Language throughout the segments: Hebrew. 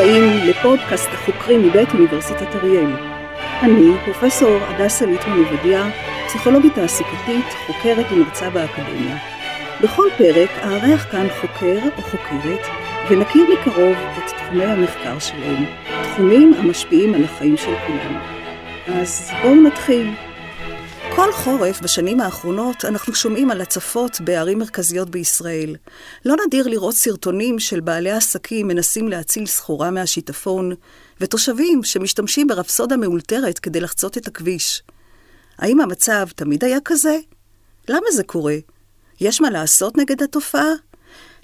הבאים לפודקאסט החוקרים מבית אוניברסיטת אריאל. אני, פרופסור הדסה ליטמן עובדיה, פסיכולוגית תעסוקתית, חוקרת ומרצה באקדמיה. בכל פרק אארח כאן חוקר או חוקרת ונכיר מקרוב את תחומי המחקר שלהם, תחומים המשפיעים על החיים של כולנו. אז בואו נתחיל. כל חורף בשנים האחרונות אנחנו שומעים על הצפות בערים מרכזיות בישראל. לא נדיר לראות סרטונים של בעלי עסקים מנסים להציל סחורה מהשיטפון, ותושבים שמשתמשים ברפסודה מאולתרת כדי לחצות את הכביש. האם המצב תמיד היה כזה? למה זה קורה? יש מה לעשות נגד התופעה?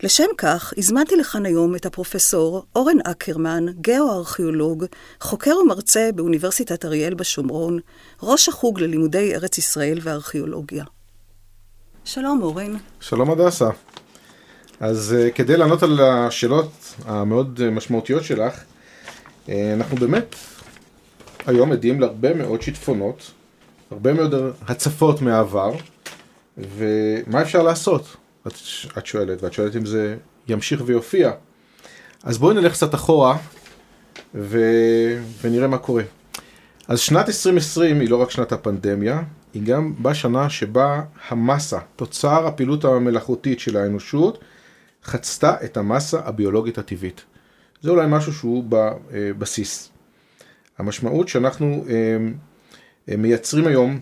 לשם כך, הזמנתי לכאן היום את הפרופסור אורן אקרמן, גאו-ארכיאולוג, חוקר ומרצה באוניברסיטת אריאל בשומרון, ראש החוג ללימודי ארץ ישראל וארכיאולוגיה. שלום אורן. שלום הדסה. אז uh, כדי לענות על השאלות המאוד משמעותיות שלך, uh, אנחנו באמת היום עדים להרבה מאוד שיטפונות, הרבה מאוד הצפות מהעבר, ומה אפשר לעשות? את, את שואלת, ואת שואלת אם זה ימשיך ויופיע. אז בואי נלך קצת אחורה ו... ונראה מה קורה. אז שנת 2020 היא לא רק שנת הפנדמיה, היא גם בשנה שבה המסה, תוצר הפעילות המלאכותית של האנושות, חצתה את המסה הביולוגית הטבעית. זה אולי משהו שהוא בבסיס. המשמעות שאנחנו אה, אה, מייצרים היום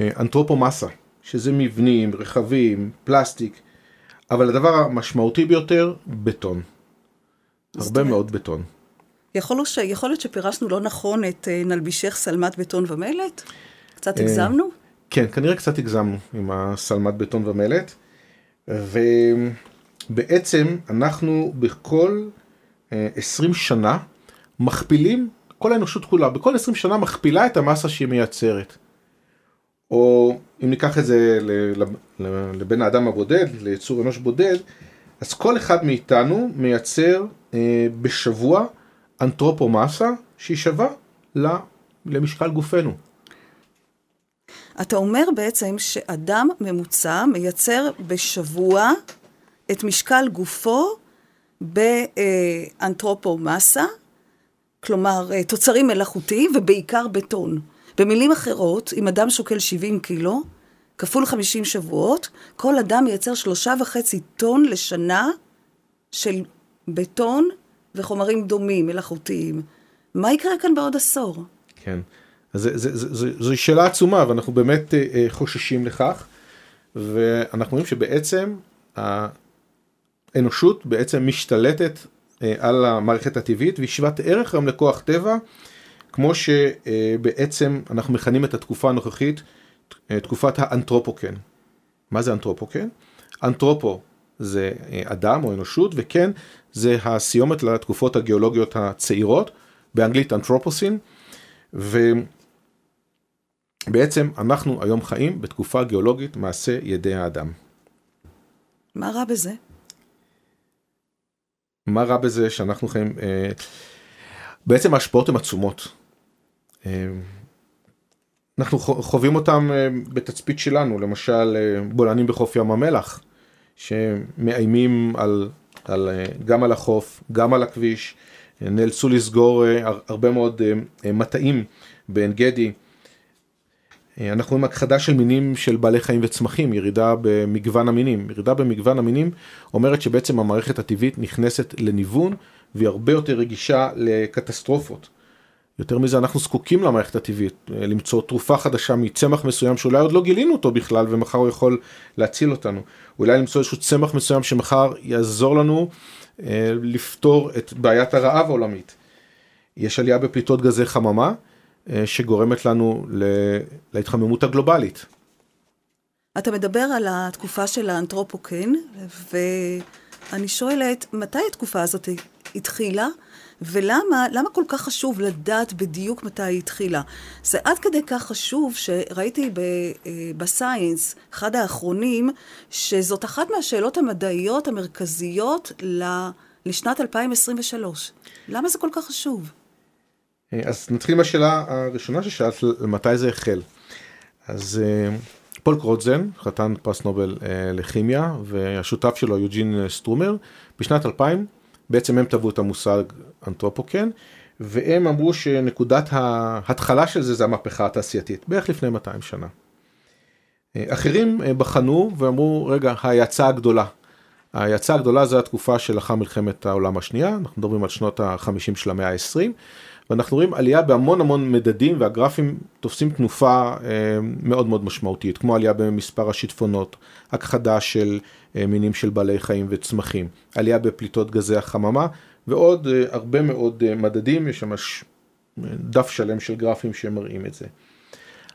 אה, אנתרופומסה, שזה מבנים, רכבים, פלסטיק, אבל הדבר המשמעותי ביותר, בטון. הרבה מאוד בטון. יכול, ש... יכול להיות שפירשנו לא נכון את uh, נלבישך שלמת בטון ומלט? קצת הגזמנו? כן, כנראה קצת הגזמנו עם השלמת בטון ומלט. ובעצם אנחנו בכל uh, 20 שנה מכפילים, כל האנושות כולה, בכל 20 שנה מכפילה את המסה שהיא מייצרת. או אם ניקח את זה לבן האדם הבודד, ליצור אנוש בודד, אז כל אחד מאיתנו מייצר אה, בשבוע אנתרופומסה שהיא שווה למשקל גופנו. אתה אומר בעצם שאדם ממוצע מייצר בשבוע את משקל גופו באנתרופומסה, כלומר אה, תוצרים מלאכותיים ובעיקר בטון. במילים אחרות, אם אדם שוקל 70 קילו, כפול 50 שבועות, כל אדם מייצר שלושה וחצי טון לשנה של בטון וחומרים דומים, מלאכותיים. מה יקרה כאן בעוד עשור? כן, אז זו שאלה עצומה, ואנחנו באמת אה, אה, חוששים לכך, ואנחנו רואים שבעצם האנושות בעצם משתלטת אה, על המערכת הטבעית, והיא שוות ערך היום לכוח טבע. כמו שבעצם אנחנו מכנים את התקופה הנוכחית תקופת האנתרופוקן. מה זה אנתרופוקן? אנתרופו זה אדם או אנושות, וכן זה הסיומת לתקופות הגיאולוגיות הצעירות, באנגלית אנתרופוסין, ובעצם אנחנו היום חיים בתקופה גיאולוגית מעשה ידי האדם. מה רע בזה? מה רע בזה שאנחנו חיים... אה, בעצם ההשפעות הן עצומות. אה, אנחנו חווים אותם אה, בתצפית שלנו, למשל אה, בולענים בחוף ים המלח, שמאיימים על, על, גם על החוף, גם על הכביש, נאלצו לסגור הרבה מאוד מטעים בעין גדי. אנחנו רואים הכחדה של מינים של בעלי חיים וצמחים, ירידה במגוון המינים. ירידה במגוון המינים אומרת שבעצם המערכת הטבעית נכנסת לניוון והיא הרבה יותר רגישה לקטסטרופות. יותר מזה, אנחנו זקוקים למערכת הטבעית, אה, למצוא תרופה חדשה מצמח מסוים שאולי עוד לא גילינו אותו בכלל ומחר הוא יכול להציל אותנו. אולי למצוא איזשהו צמח מסוים שמחר יעזור לנו אה, לפתור את בעיית הרעב העולמית. יש עלייה בפליטות גזי חממה אה, שגורמת לנו להתחממות הגלובלית. אתה מדבר על התקופה של האנתרופוקן, ואני שואלת, מתי התקופה הזאת התחילה? ולמה למה כל כך חשוב לדעת בדיוק מתי היא התחילה? זה עד כדי כך חשוב שראיתי אה, בסיינס, אחד האחרונים, שזאת אחת מהשאלות המדעיות המרכזיות לשנת 2023. למה זה כל כך חשוב? אה, אז נתחיל מהשאלה הראשונה ששאלת, מתי זה החל. אז אה, פול קרוטזן, חתן פרס נובל לכימיה, והשותף שלו יוג'ין סטרומר, בשנת 2000 בעצם הם טבעו את המושג אנתרופוקן, והם אמרו שנקודת ההתחלה של זה זה המהפכה התעשייתית, בערך לפני 200 שנה. אחרים בחנו ואמרו, רגע, ההאצה הגדולה. ההאצה הגדולה זה התקופה שלאחר מלחמת העולם השנייה, אנחנו מדברים על שנות ה-50 של המאה ה-20, ואנחנו רואים עלייה בהמון המון מדדים והגרפים תופסים תנופה מאוד מאוד משמעותית, כמו עלייה במספר השיטפונות, הכחדה של מינים של בעלי חיים וצמחים, עלייה בפליטות גזי החממה ועוד הרבה מאוד מדדים, יש שם דף שלם של גרפים שמראים את זה.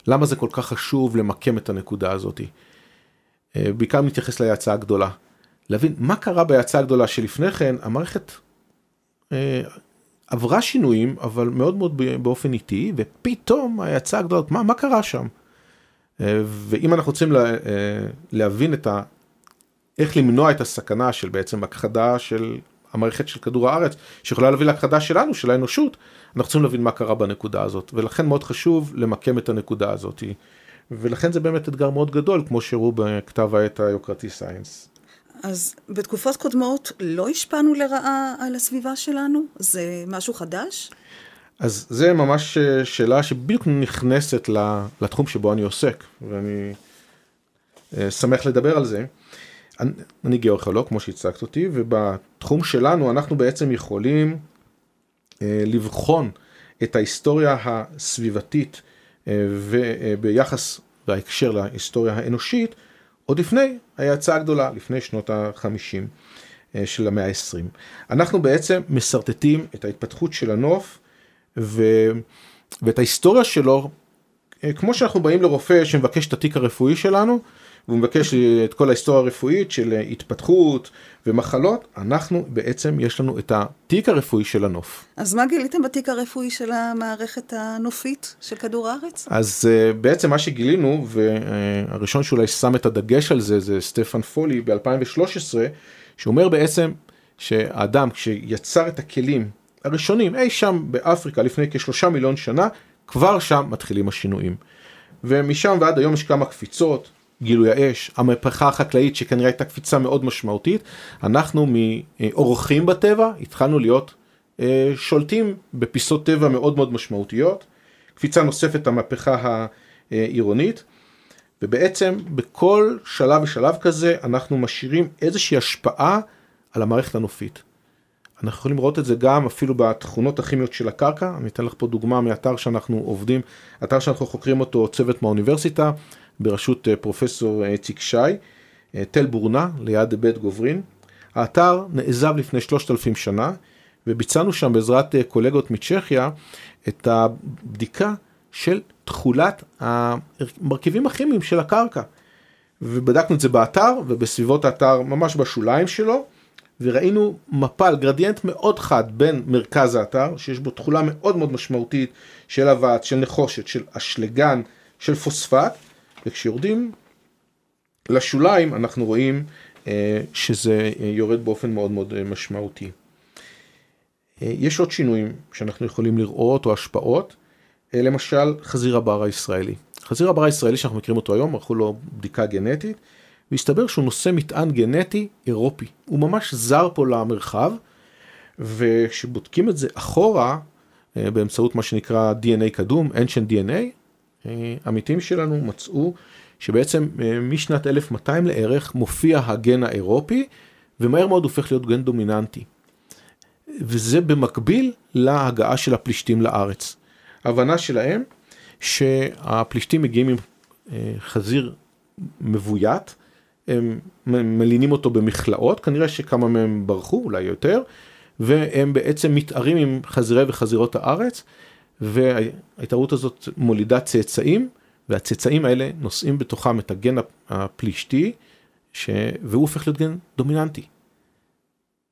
למה זה כל כך חשוב למקם את הנקודה הזאת? בעיקר מתייחס להאצה הגדולה. להבין מה קרה בהאצה הגדולה שלפני כן, המערכת עברה שינויים, אבל מאוד מאוד באופן איטי, ופתאום ההאצה הגדולה, מה, מה קרה שם? ואם אנחנו רוצים לה, להבין את ה... איך למנוע את הסכנה של בעצם הכחדה של המערכת של כדור הארץ, שיכולה להביא להכחדה שלנו, של האנושות, אנחנו צריכים להבין מה קרה בנקודה הזאת, ולכן מאוד חשוב למקם את הנקודה הזאת, ולכן זה באמת אתגר מאוד גדול, כמו שהראו בכתב העת היוקרתי סיינס. אז בתקופות קודמות לא השפענו לרעה על הסביבה שלנו? זה משהו חדש? אז זה ממש שאלה שבדיוק נכנסת לתחום שבו אני עוסק, ואני שמח לדבר על זה. אני, אני גיאורכולוג, כמו שהצגת אותי, ובתחום שלנו אנחנו בעצם יכולים אה, לבחון את ההיסטוריה הסביבתית אה, וביחס בהקשר להיסטוריה האנושית, עוד לפני ההאצה הגדולה, לפני שנות ה-50 אה, של המאה ה-20. אנחנו בעצם משרטטים את ההתפתחות של הנוף ו... ואת ההיסטוריה שלו, אה, כמו שאנחנו באים לרופא שמבקש את התיק הרפואי שלנו, והוא מבקש את כל ההיסטוריה הרפואית של התפתחות ומחלות, אנחנו בעצם יש לנו את התיק הרפואי של הנוף. אז מה גיליתם בתיק הרפואי של המערכת הנופית של כדור הארץ? אז בעצם מה שגילינו, והראשון שאולי שם את הדגש על זה, זה סטפן פולי ב-2013, שאומר בעצם שהאדם כשיצר את הכלים הראשונים אי שם באפריקה לפני כשלושה מיליון שנה, כבר שם מתחילים השינויים. ומשם ועד היום יש כמה קפיצות, גילוי האש, המהפכה החקלאית שכנראה הייתה קפיצה מאוד משמעותית, אנחנו מאורחים בטבע התחלנו להיות אה, שולטים בפיסות טבע מאוד מאוד משמעותיות, קפיצה נוספת המהפכה העירונית, ובעצם בכל שלב ושלב כזה אנחנו משאירים איזושהי השפעה על המערכת הנופית. אנחנו יכולים לראות את זה גם אפילו בתכונות הכימיות של הקרקע, אני אתן לך פה דוגמה מאתר שאנחנו עובדים, אתר שאנחנו חוקרים אותו צוות מהאוניברסיטה, בראשות פרופסור איציק שי, תל בורנה ליד בית גוברין. האתר נעזב לפני 3,000 שנה וביצענו שם בעזרת קולגות מצ'כיה את הבדיקה של תכולת המרכיבים הכימיים של הקרקע. ובדקנו את זה באתר ובסביבות האתר ממש בשוליים שלו וראינו מפל גרדיאנט מאוד חד בין מרכז האתר שיש בו תכולה מאוד מאוד משמעותית של אבץ, של נחושת, של אשלגן, של פוספט וכשיורדים לשוליים אנחנו רואים שזה יורד באופן מאוד מאוד משמעותי. יש עוד שינויים שאנחנו יכולים לראות או השפעות, למשל חזיר הבר הישראלי. חזיר הבר הישראלי שאנחנו מכירים אותו היום, ערכו לו בדיקה גנטית, והסתבר שהוא נושא מטען גנטי אירופי. הוא ממש זר פה למרחב, וכשבודקים את זה אחורה, באמצעות מה שנקרא DNA קדום, ancient DNA, עמיתים שלנו מצאו שבעצם משנת 1200 לערך מופיע הגן האירופי, ומהר מאוד הופך להיות גן דומיננטי. וזה במקביל להגעה של הפלישתים לארץ. ההבנה שלהם שהפלישתים מגיעים עם חזיר מבוית, הם מלינים אותו במכלאות, כנראה שכמה מהם ברחו, אולי יותר, והם בעצם מתארים עם חזירי וחזירות הארץ, וההתערות הזאת מולידה צאצאים, והצאצאים האלה נושאים בתוכם את הגן הפלישתי, ש... והוא הופך להיות גן דומיננטי.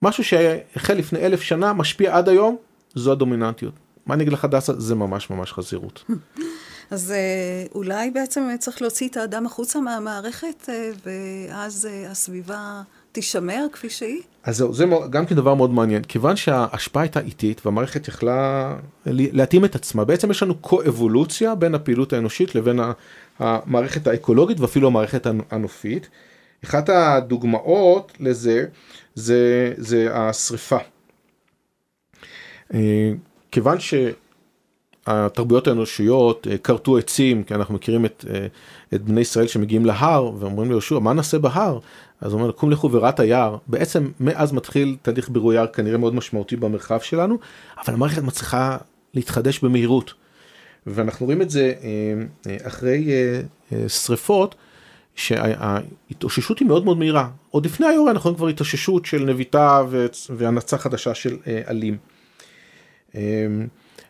משהו שהחל לפני אלף שנה, משפיע עד היום, זו הדומיננטיות. מה אני אגיד לך דסה? זה ממש ממש חזירות. אז אולי בעצם צריך להוציא את האדם החוצה מהמערכת, ואז הסביבה תישמר כפי שהיא? אז זהו, זה גם כן דבר מאוד מעניין. כיוון שההשפעה הייתה איטית והמערכת יכלה להתאים את עצמה, בעצם יש לנו קו-אבולוציה בין הפעילות האנושית לבין המערכת האקולוגית ואפילו המערכת הנופית. אחת הדוגמאות לזה זה, זה השריפה. כיוון שהתרבויות האנושיות כרתו עצים, כי אנחנו מכירים את, את בני ישראל שמגיעים להר ואומרים ליהושע, מה נעשה בהר? אז הוא אומר, קום לכו ורת היער. בעצם מאז מתחיל תהליך בירור יער כנראה מאוד משמעותי במרחב שלנו, אבל המערכת מצליחה להתחדש במהירות. ואנחנו רואים את זה אחרי שריפות. שההתאוששות היא מאוד מאוד מהירה. עוד לפני היורה אנחנו רואים כבר התאוששות של נביטה והנצה חדשה של אה, עלים.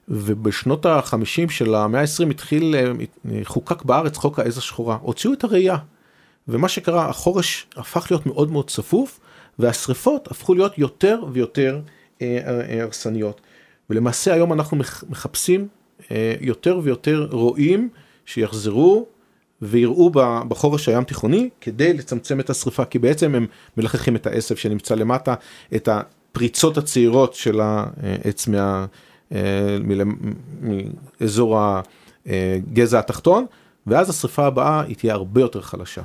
ובשנות החמישים של המאה העשרים התחיל, אה, חוקק בארץ חוק העז השחורה, הוציאו את הראייה. ומה שקרה, החורש הפך להיות מאוד מאוד צפוף, והשריפות הפכו להיות יותר ויותר אה, הרסניות. ולמעשה היום אנחנו מחפשים יותר ויותר רועים שיחזרו ויראו בחורש הים תיכוני כדי לצמצם את השריפה, כי בעצם הם מלחכים את העשב שנמצא למטה, את הפריצות הצעירות של העץ מה, אה, מאזור הגזע התחתון, ואז השריפה הבאה היא תהיה הרבה יותר חלשה.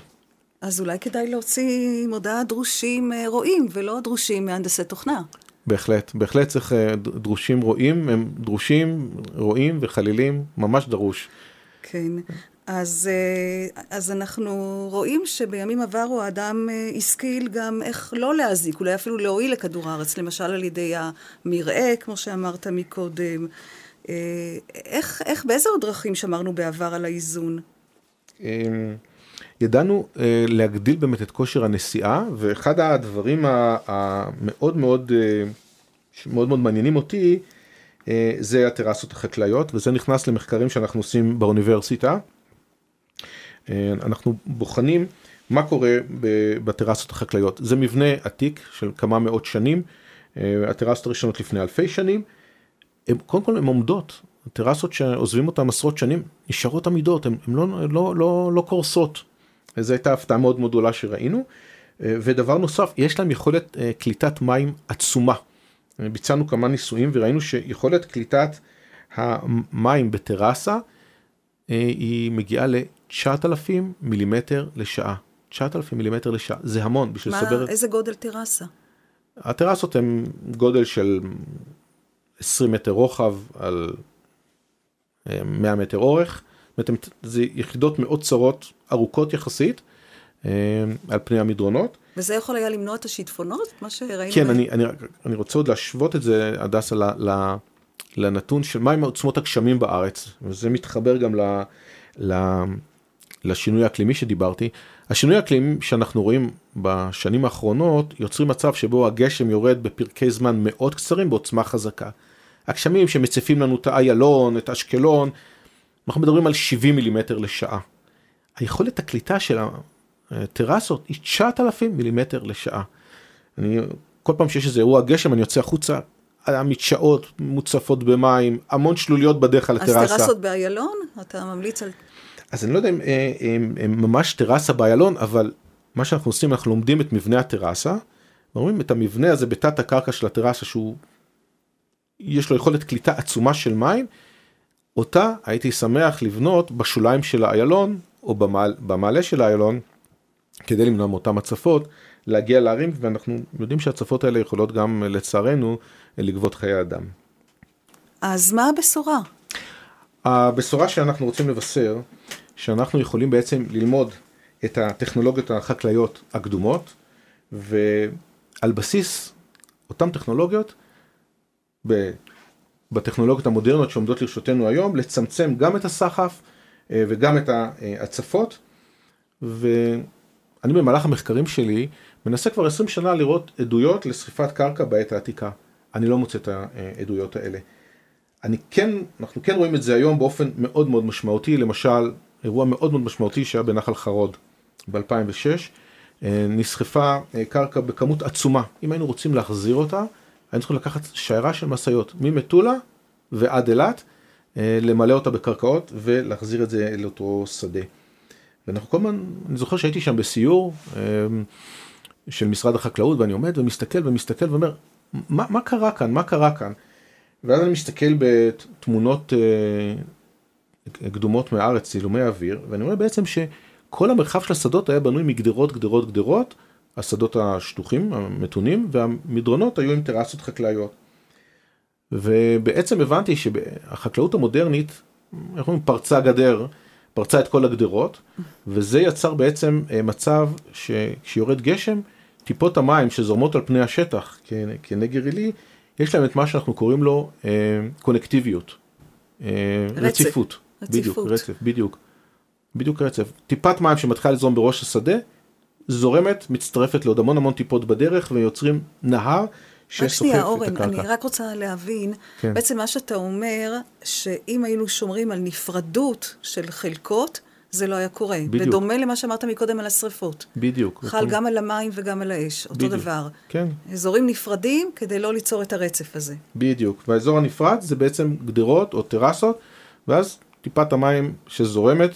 אז אולי כדאי להוציא מודעה דרושים אה, רועים ולא דרושים מהנדסי תוכנה. בהחלט, בהחלט צריך אה, דרושים רועים, הם דרושים, רועים וחלילים, ממש דרוש. כן, אז, אה, אז אנחנו רואים שבימים עברו האדם אה, השכיל גם איך לא להזיק, אולי אפילו להועיל לכדור הארץ, למשל על ידי המרעה, כמו שאמרת מקודם. אה, איך, איך, באיזה עוד דרכים שמרנו בעבר על האיזון? ידענו להגדיל באמת את כושר הנסיעה, ואחד הדברים המאוד מאוד, מאוד מאוד מעניינים אותי, זה הטרסות החקלאיות, וזה נכנס למחקרים שאנחנו עושים באוניברסיטה. אה, אנחנו בוחנים מה קורה בטרסות החקלאיות. זה מבנה עתיק של כמה מאות שנים, אה, הטרסות הראשונות לפני אלפי שנים, הם, קודם כל הן עומדות, הטרסות שעוזבים אותן עשרות שנים נשארות עמידות, הן לא, לא, לא, לא קורסות. זו הייתה הפתעה מאוד מאוד גדולה שראינו. אה, ודבר נוסף, יש להם יכולת קליטת מים עצומה. ביצענו כמה ניסויים וראינו שיכולת קליטת המים בטרסה היא מגיעה ל-9,000 מילימטר לשעה. 9,000 מילימטר לשעה, זה המון בשביל מה, לסבר... איזה גודל טרסה? הטרסות הן גודל של 20 מטר רוחב על 100 אה, מטר אורך. זאת אומרת, זה יחידות מאוד צרות, ארוכות יחסית, אה, על פני המדרונות. וזה יכול היה למנוע את השיטפונות? מה שראינו? כן, אני, אני, אני רוצה עוד להשוות את זה, הדסה, לנתון של מהם עוצמות הגשמים בארץ, וזה מתחבר גם ל... ל... לשינוי האקלימי שדיברתי. השינוי האקלימי שאנחנו רואים בשנים האחרונות יוצרים מצב שבו הגשם יורד בפרקי זמן מאוד קצרים בעוצמה חזקה. הגשמים שמציפים לנו את איילון, את אשקלון, אנחנו מדברים על 70 מילימטר לשעה. היכולת הקליטה של הטרסות היא 9,000 מילימטר לשעה. אני, כל פעם שיש איזה אירוע גשם אני יוצא החוצה, המדשאות מוצפות במים, המון שלוליות בדרך כלל לטרסה. אז טרסות באיילון? אתה ממליץ על... אז אני לא יודע אם הם ממש טרסה באיילון, אבל מה שאנחנו עושים, אנחנו לומדים את מבנה הטרסה, ואומרים את המבנה הזה בתת הקרקע של הטרסה, שהוא, יש לו יכולת קליטה עצומה של מים, אותה הייתי שמח לבנות בשוליים של האיילון, או במעלה של האיילון, כדי למנוע מאותן הצפות, להגיע להרים, ואנחנו יודעים שהצפות האלה יכולות גם, לצערנו, לגבות חיי אדם. אז מה הבשורה? הבשורה שאנחנו רוצים לבשר, שאנחנו יכולים בעצם ללמוד את הטכנולוגיות החקלאיות הקדומות, ועל בסיס אותן טכנולוגיות, בטכנולוגיות המודרניות שעומדות לרשותנו היום, לצמצם גם את הסחף אה, וגם את ההצפות. ואני במהלך המחקרים שלי מנסה כבר 20 שנה לראות עדויות לשריפת קרקע בעת העתיקה. אני לא מוצא את העדויות האלה. אני כן, אנחנו כן רואים את זה היום באופן מאוד מאוד משמעותי, למשל, אירוע מאוד מאוד משמעותי שהיה בנחל חרוד ב-2006, אה, נסחפה אה, קרקע בכמות עצומה. אם היינו רוצים להחזיר אותה, היינו צריכים לקחת שיירה של משאיות ממטולה ועד אילת, אה, למלא אותה בקרקעות ולהחזיר את זה לאותו שדה. ואנחנו כל הזמן, אני זוכר שהייתי שם בסיור של משרד החקלאות ואני עומד ומסתכל ומסתכל ואומר, מה, מה קרה כאן? מה קרה כאן? ואז אני מסתכל בתמונות אה, קדומות מהארץ, צילומי אוויר, ואני רואה בעצם שכל המרחב של השדות היה בנוי מגדרות, גדרות, גדרות, השדות השטוחים, המתונים, והמדרונות היו עם טרסות חקלאיות. ובעצם הבנתי שהחקלאות המודרנית, איך אומרים, פרצה גדר, פרצה את כל הגדרות, וזה יצר בעצם אה, מצב שכשיורד גשם, טיפות המים שזורמות על פני השטח כנגר עילי, יש להם את מה שאנחנו קוראים לו אה, קונקטיביות. אה, רציפות. בדיוק, רצף, בדיוק. בדיוק רצף. טיפת מים שמתחילה לזרום בראש השדה, זורמת, מצטרפת לעוד המון המון טיפות בדרך ויוצרים נהר שסוחף את הקרקע. רק שנייה, אורן, אני רק רוצה להבין, כן. בעצם מה שאתה אומר, שאם היינו שומרים על נפרדות של חלקות, זה לא היה קורה. בדיוק. בדומה למה שאמרת מקודם על השריפות. בדיוק. חל נכון. גם על המים וגם על האש, אותו בדיוק. דבר. כן. אזורים נפרדים כדי לא ליצור את הרצף הזה. בדיוק. והאזור הנפרד זה בעצם גדרות או טרסות, ואז טיפת המים שזורמת,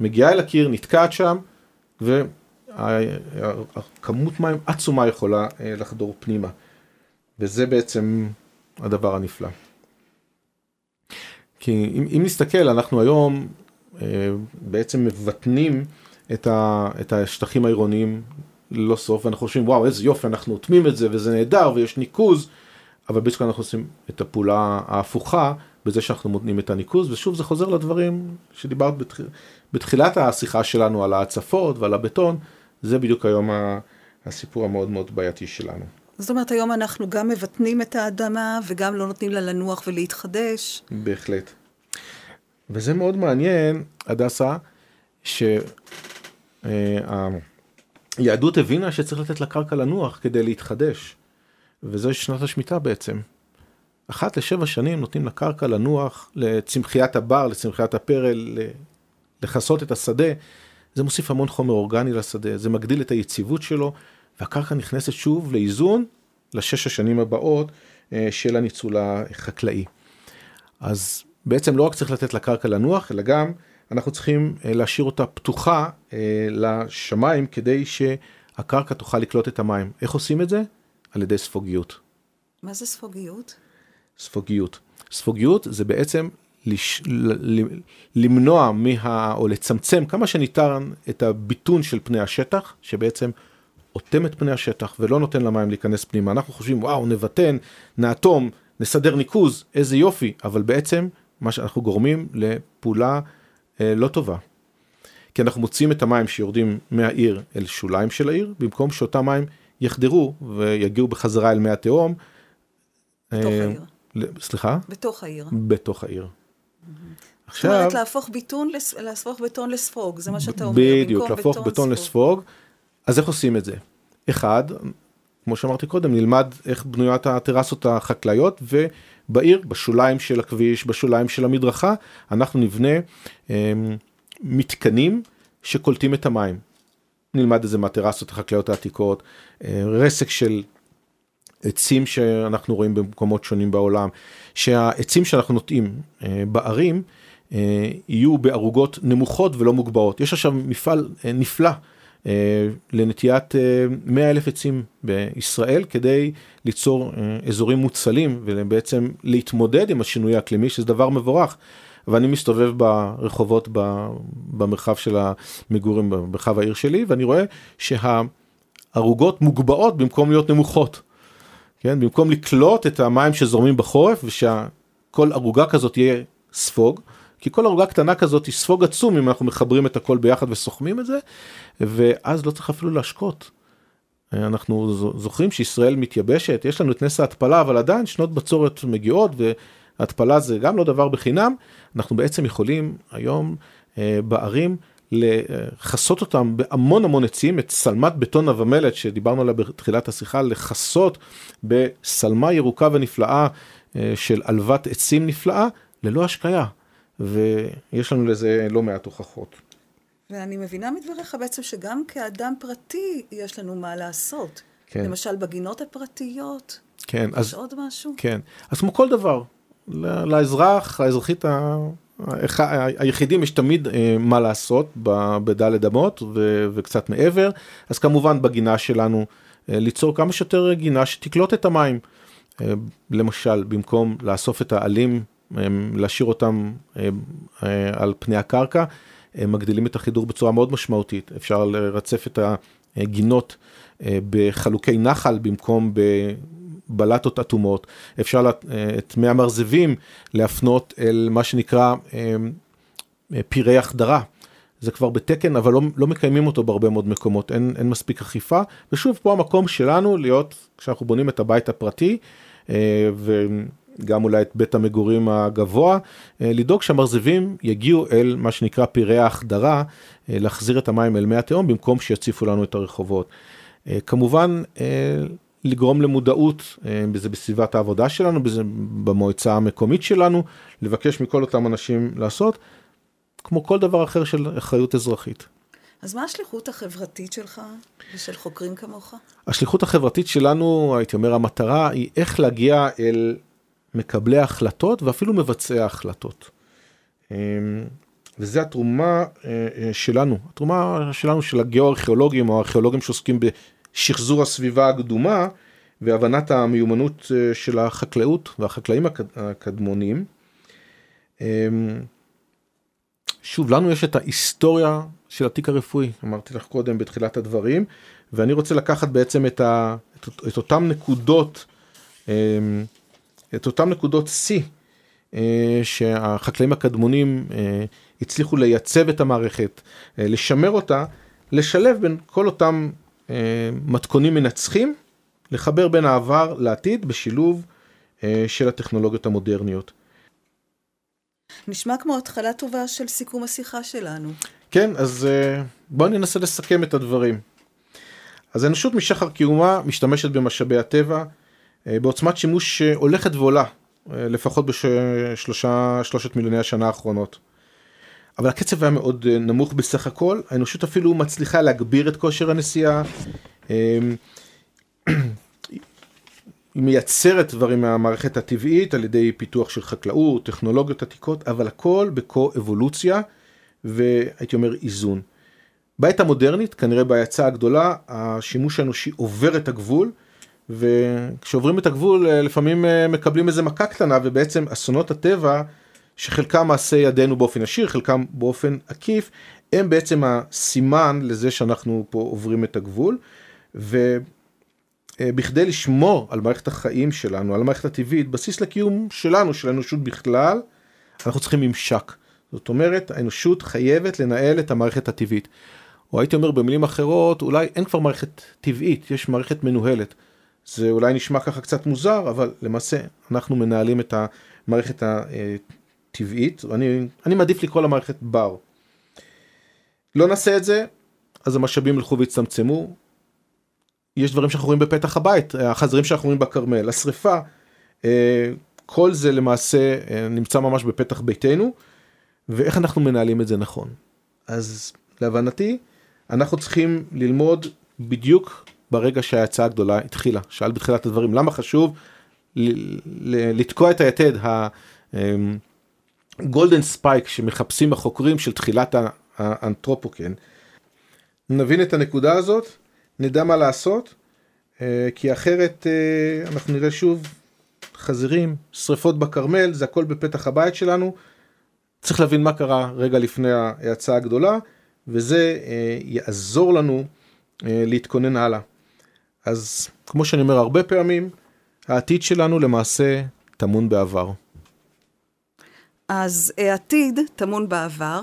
מגיעה אל הקיר, נתקעת שם, וכמות מים עצומה יכולה אה, לחדור פנימה. וזה בעצם הדבר הנפלא. כי אם, אם נסתכל, אנחנו היום בעצם מבטנים את, ה, את השטחים העירוניים ללא סוף, ואנחנו חושבים, וואו, איזה יופי, אנחנו אוטמים את זה, וזה נהדר, ויש ניקוז, אבל בעצם אנחנו עושים את הפעולה ההפוכה, בזה שאנחנו נותנים את הניקוז, ושוב זה חוזר לדברים שדיברת בתח... בתחילת השיחה שלנו על ההצפות ועל הבטון, זה בדיוק היום הסיפור המאוד מאוד בעייתי שלנו. זאת אומרת, היום אנחנו גם מבטנים את האדמה וגם לא נותנים לה לנוח ולהתחדש. בהחלט. וזה מאוד מעניין, הדסה, שהיהדות הבינה שצריך לתת לקרקע לנוח כדי להתחדש. וזו שנת השמיטה בעצם. אחת לשבע שנים נותנים לקרקע לנוח, לצמחיית הבר, לצמחיית הפרל, לכסות את השדה. זה מוסיף המון חומר אורגני לשדה, זה מגדיל את היציבות שלו, והקרקע נכנסת שוב לאיזון לשש השנים הבאות אה, של הניצול החקלאי. אז בעצם לא רק צריך לתת לקרקע לנוח, אלא גם אנחנו צריכים אה, להשאיר אותה פתוחה אה, לשמיים כדי שהקרקע תוכל לקלוט את המים. איך עושים את זה? על ידי ספוגיות. מה זה ספוגיות? ספוגיות. ספוגיות זה בעצם לש... למנוע מה... או לצמצם כמה שניתן את הביטון של פני השטח, שבעצם אוטם את פני השטח ולא נותן למים להיכנס פנימה. אנחנו חושבים, וואו, נבטן, נאטום, נסדר ניקוז, איזה יופי, אבל בעצם מה שאנחנו גורמים לפעולה אה, לא טובה. כי אנחנו מוצאים את המים שיורדים מהעיר אל שוליים של העיר, במקום שאותם מים יחדרו ויגיעו בחזרה אל מי התהום. בתוך אה, העיר. סליחה? בתוך העיר. בתוך העיר. עכשיו... זאת אומרת, להפוך ביטון, להפוך בטון לספוג, זה מה שאתה אומר. בדיוק, להפוך בטון לספוג. אז איך עושים את זה? אחד, כמו שאמרתי קודם, נלמד איך בנויות הטרסות החקלאיות, ובעיר, בשוליים של הכביש, בשוליים של המדרכה, אנחנו נבנה אה, מתקנים שקולטים את המים. נלמד את זה מהטרסות החקלאיות העתיקות, אה, רסק של עצים שאנחנו רואים במקומות שונים בעולם, שהעצים שאנחנו נוטעים אה, בערים אה, יהיו בערוגות נמוכות ולא מוגבעות. יש עכשיו מפעל אה, נפלא לנטיית 100 אלף עצים בישראל כדי ליצור אזורים מוצלים ובעצם להתמודד עם השינוי האקלימי שזה דבר מבורך. ואני מסתובב ברחובות במרחב של המגורים, במרחב העיר שלי, ואני רואה שהערוגות מוגבעות במקום להיות נמוכות. כן? במקום לקלוט את המים שזורמים בחורף ושכל ערוגה כזאת תהיה ספוג, כי כל ערוגה קטנה כזאת היא ספוג עצום אם אנחנו מחברים את הכל ביחד וסוכמים את זה, ואז לא צריך אפילו להשקות. אנחנו זוכרים שישראל מתייבשת, יש לנו את נס ההתפלה, אבל עדיין שנות בצורת מגיעות, והתפלה זה גם לא דבר בחינם, אנחנו בעצם יכולים היום אה, בערים לכסות אותם בהמון המון עצים, את שלמת בטון ומלט שדיברנו עליה בתחילת השיחה, לכסות בשלמה ירוקה ונפלאה אה, של עלבת עצים נפלאה, ללא השקיה. ויש לנו לזה לא מעט הוכחות. ואני מבינה מדבריך בעצם שגם כאדם פרטי יש לנו מה לעשות. כן. למשל בגינות הפרטיות. כן. יש אז, עוד משהו? כן. אז כמו כל דבר, לאזרח, האזרחית היחידים יש תמיד אה, מה לעשות בדלת אמות וקצת מעבר, אז כמובן בגינה שלנו אה, ליצור כמה שיותר גינה שתקלוט את המים. אה, למשל, במקום לאסוף את העלים, להשאיר אותם על פני הקרקע, מגדילים את החידור בצורה מאוד משמעותית. אפשר לרצף את הגינות בחלוקי נחל במקום בלטות אטומות, אפשר את מי המרזבים להפנות אל מה שנקרא פירי החדרה. זה כבר בתקן, אבל לא, לא מקיימים אותו בהרבה מאוד מקומות, אין, אין מספיק אכיפה. ושוב, פה המקום שלנו להיות, כשאנחנו בונים את הבית הפרטי, וגם אולי את בית המגורים הגבוה, לדאוג שהמרזבים יגיעו אל מה שנקרא פירי ההחדרה, להחזיר את המים אל מי התהום, במקום שיציפו לנו את הרחובות. כמובן, לגרום למודעות, בזה בסביבת העבודה שלנו, בזה במועצה המקומית שלנו, לבקש מכל אותם אנשים לעשות, כמו כל דבר אחר של אחריות אזרחית. אז מה השליחות החברתית שלך ושל חוקרים כמוך? השליחות החברתית שלנו, הייתי אומר, המטרה היא איך להגיע אל מקבלי ההחלטות ואפילו מבצעי ההחלטות. וזה התרומה שלנו, התרומה שלנו של הגיאו-ארכיאולוגים או הארכיאולוגים שעוסקים בשחזור הסביבה הקדומה והבנת המיומנות של החקלאות והחקלאים הקדמונים. שוב, לנו יש את ההיסטוריה של התיק הרפואי, אמרתי לך קודם בתחילת הדברים, ואני רוצה לקחת בעצם את, ה, את, את אותם נקודות, את אותם נקודות שיא שהחקלאים הקדמונים הצליחו לייצב את המערכת, לשמר אותה, לשלב בין כל אותם מתכונים מנצחים, לחבר בין העבר לעתיד בשילוב של הטכנולוגיות המודרניות. נשמע כמו התחלה טובה של סיכום השיחה שלנו. כן, אז בואו ננסה לסכם את הדברים. אז האנושות משחר קיומה משתמשת במשאבי הטבע בעוצמת שימוש הולכת ועולה, לפחות בשלושת מיליוני השנה האחרונות. אבל הקצב היה מאוד נמוך בסך הכל, האנושות אפילו מצליחה להגביר את כושר הנסיעה. היא מייצרת דברים מהמערכת הטבעית על ידי פיתוח של חקלאות, טכנולוגיות עתיקות, אבל הכל בקו-אבולוציה והייתי אומר איזון. בעת המודרנית, כנראה בהאצה הגדולה, השימוש האנושי עובר את הגבול, וכשעוברים את הגבול לפעמים מקבלים איזה מכה קטנה, ובעצם אסונות הטבע, שחלקם מעשה ידינו באופן ישיר, חלקם באופן עקיף, הם בעצם הסימן לזה שאנחנו פה עוברים את הגבול. ו... בכדי לשמור על מערכת החיים שלנו, על המערכת הטבעית, בסיס לקיום שלנו, של האנושות בכלל, אנחנו צריכים ממשק. זאת אומרת, האנושות חייבת לנהל את המערכת הטבעית. או הייתי אומר במילים אחרות, אולי אין כבר מערכת טבעית, יש מערכת מנוהלת. זה אולי נשמע ככה קצת מוזר, אבל למעשה אנחנו מנהלים את המערכת הטבעית, ואני אני מעדיף לקרוא למערכת בר. לא נעשה את זה, אז המשאבים ילכו ויצטמצמו, יש דברים שאנחנו רואים בפתח הבית, החזרים שאנחנו רואים בכרמל, השריפה, כל זה למעשה נמצא ממש בפתח ביתנו, ואיך אנחנו מנהלים את זה נכון. אז להבנתי, אנחנו צריכים ללמוד בדיוק ברגע שההצעה הגדולה התחילה. שאל בתחילת הדברים, למה חשוב לתקוע את היתד, הגולדן ספייק שמחפשים החוקרים של תחילת האנתרופוקן. נבין את הנקודה הזאת. נדע מה לעשות, כי אחרת אנחנו נראה שוב חזירים, שריפות בכרמל, זה הכל בפתח הבית שלנו. צריך להבין מה קרה רגע לפני ההצעה הגדולה, וזה יעזור לנו להתכונן הלאה. אז כמו שאני אומר הרבה פעמים, העתיד שלנו למעשה טמון בעבר. אז העתיד טמון בעבר,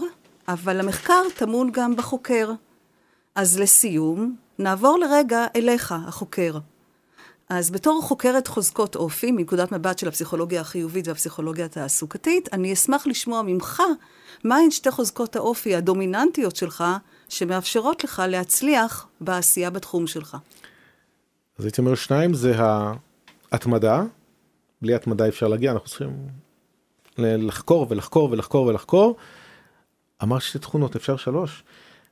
אבל המחקר טמון גם בחוקר. אז לסיום, נעבור לרגע אליך, החוקר. אז בתור חוקרת חוזקות אופי, מנקודת מבט של הפסיכולוגיה החיובית והפסיכולוגיה התעסוקתית, אני אשמח לשמוע ממך מהן שתי חוזקות האופי הדומיננטיות שלך, שמאפשרות לך להצליח בעשייה בתחום שלך. אז הייתי אומר שניים, זה ההתמדה. בלי התמדה אפשר להגיע, אנחנו צריכים לחקור ולחקור ולחקור ולחקור. אמר שתי תכונות, אפשר שלוש.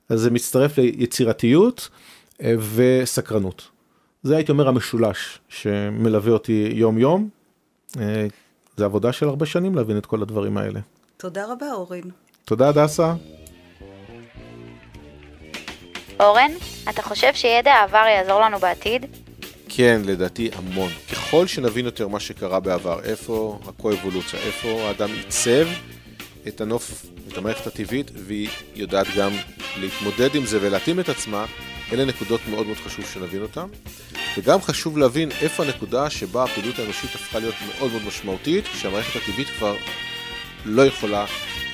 אז זה מצטרף ליצירתיות. וסקרנות. זה הייתי אומר המשולש שמלווה אותי יום יום. זה עבודה של הרבה שנים להבין את כל הדברים האלה. תודה רבה אורן. תודה הדסה. אורן, אתה חושב שידע העבר יעזור לנו בעתיד? כן, לדעתי המון. ככל שנבין יותר מה שקרה בעבר, איפה הקו-אבולוציה, איפה האדם עיצב את הנוף, את המערכת הטבעית, והיא יודעת גם להתמודד עם זה ולהתאים את עצמה, אלה נקודות מאוד מאוד חשוב שנבין אותן. וגם חשוב להבין איפה הנקודה שבה הפעילות האנושית הפכה להיות מאוד מאוד משמעותית, כשהמערכת הטבעית כבר לא יכולה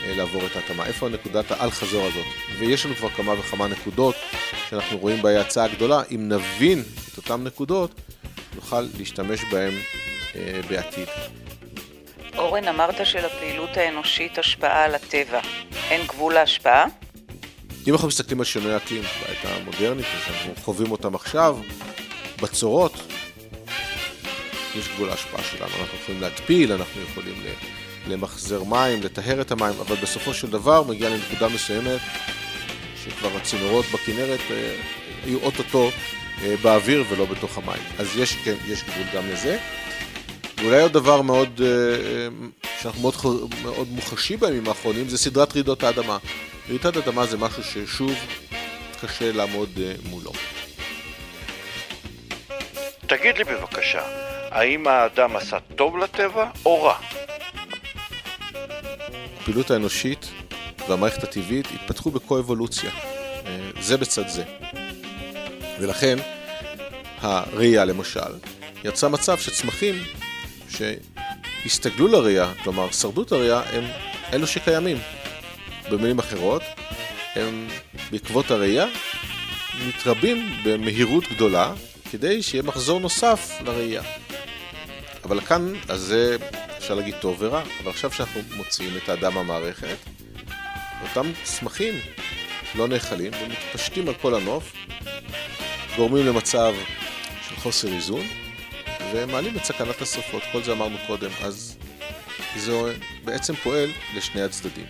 לעבור את ההתאמה. איפה הנקודת האל-חזור הזאת? ויש לנו כבר כמה וכמה נקודות שאנחנו רואים בהאצה הגדולה. אם נבין את אותן נקודות, נוכל להשתמש בהן אה, בעתיד. אורן, אמרת שלפעילות האנושית השפעה על הטבע. אין גבול להשפעה? אם אנחנו מסתכלים על שינוי האקלים בעת המודרנית, שאנחנו חווים אותם עכשיו, בצורות, יש גבול להשפעה שלנו. אנחנו יכולים להתפיל, אנחנו יכולים למחזר מים, לטהר את המים, אבל בסופו של דבר מגיע לנקודה מסוימת שכבר הצינורות בכנרת אה, יהיו אוטוטו אה, באוויר ולא בתוך המים. אז יש, כן, יש גבול גם לזה. ואולי עוד דבר מאוד, אה, שאנחנו מאוד, מאוד מוחשים בימים האחרונים, זה סדרת רעידות האדמה. רעידת אדמה זה משהו ששוב קשה לעמוד מולו. תגיד לי בבקשה, האם האדם עשה טוב לטבע או רע? הפעילות האנושית והמערכת הטבעית התפתחו בקו-אבולוציה, אה, זה בצד זה. ולכן הראייה למשל יצרה מצב שצמחים שהסתגלו לראייה, כלומר שרדות הראייה, הם אלו שקיימים. במילים אחרות, הם בעקבות הראייה מתרבים במהירות גדולה כדי שיהיה מחזור נוסף לראייה. אבל כאן, אז זה אפשר להגיד טוב ורע, אבל עכשיו שאנחנו מוציאים את האדם מהמערכת, אותם צמחים לא נאכלים ומתפשטים על כל הנוף, גורמים למצב של חוסר איזון, ומעלים את סכנת השרפות, כל זה אמרנו קודם, אז זה בעצם פועל לשני הצדדים.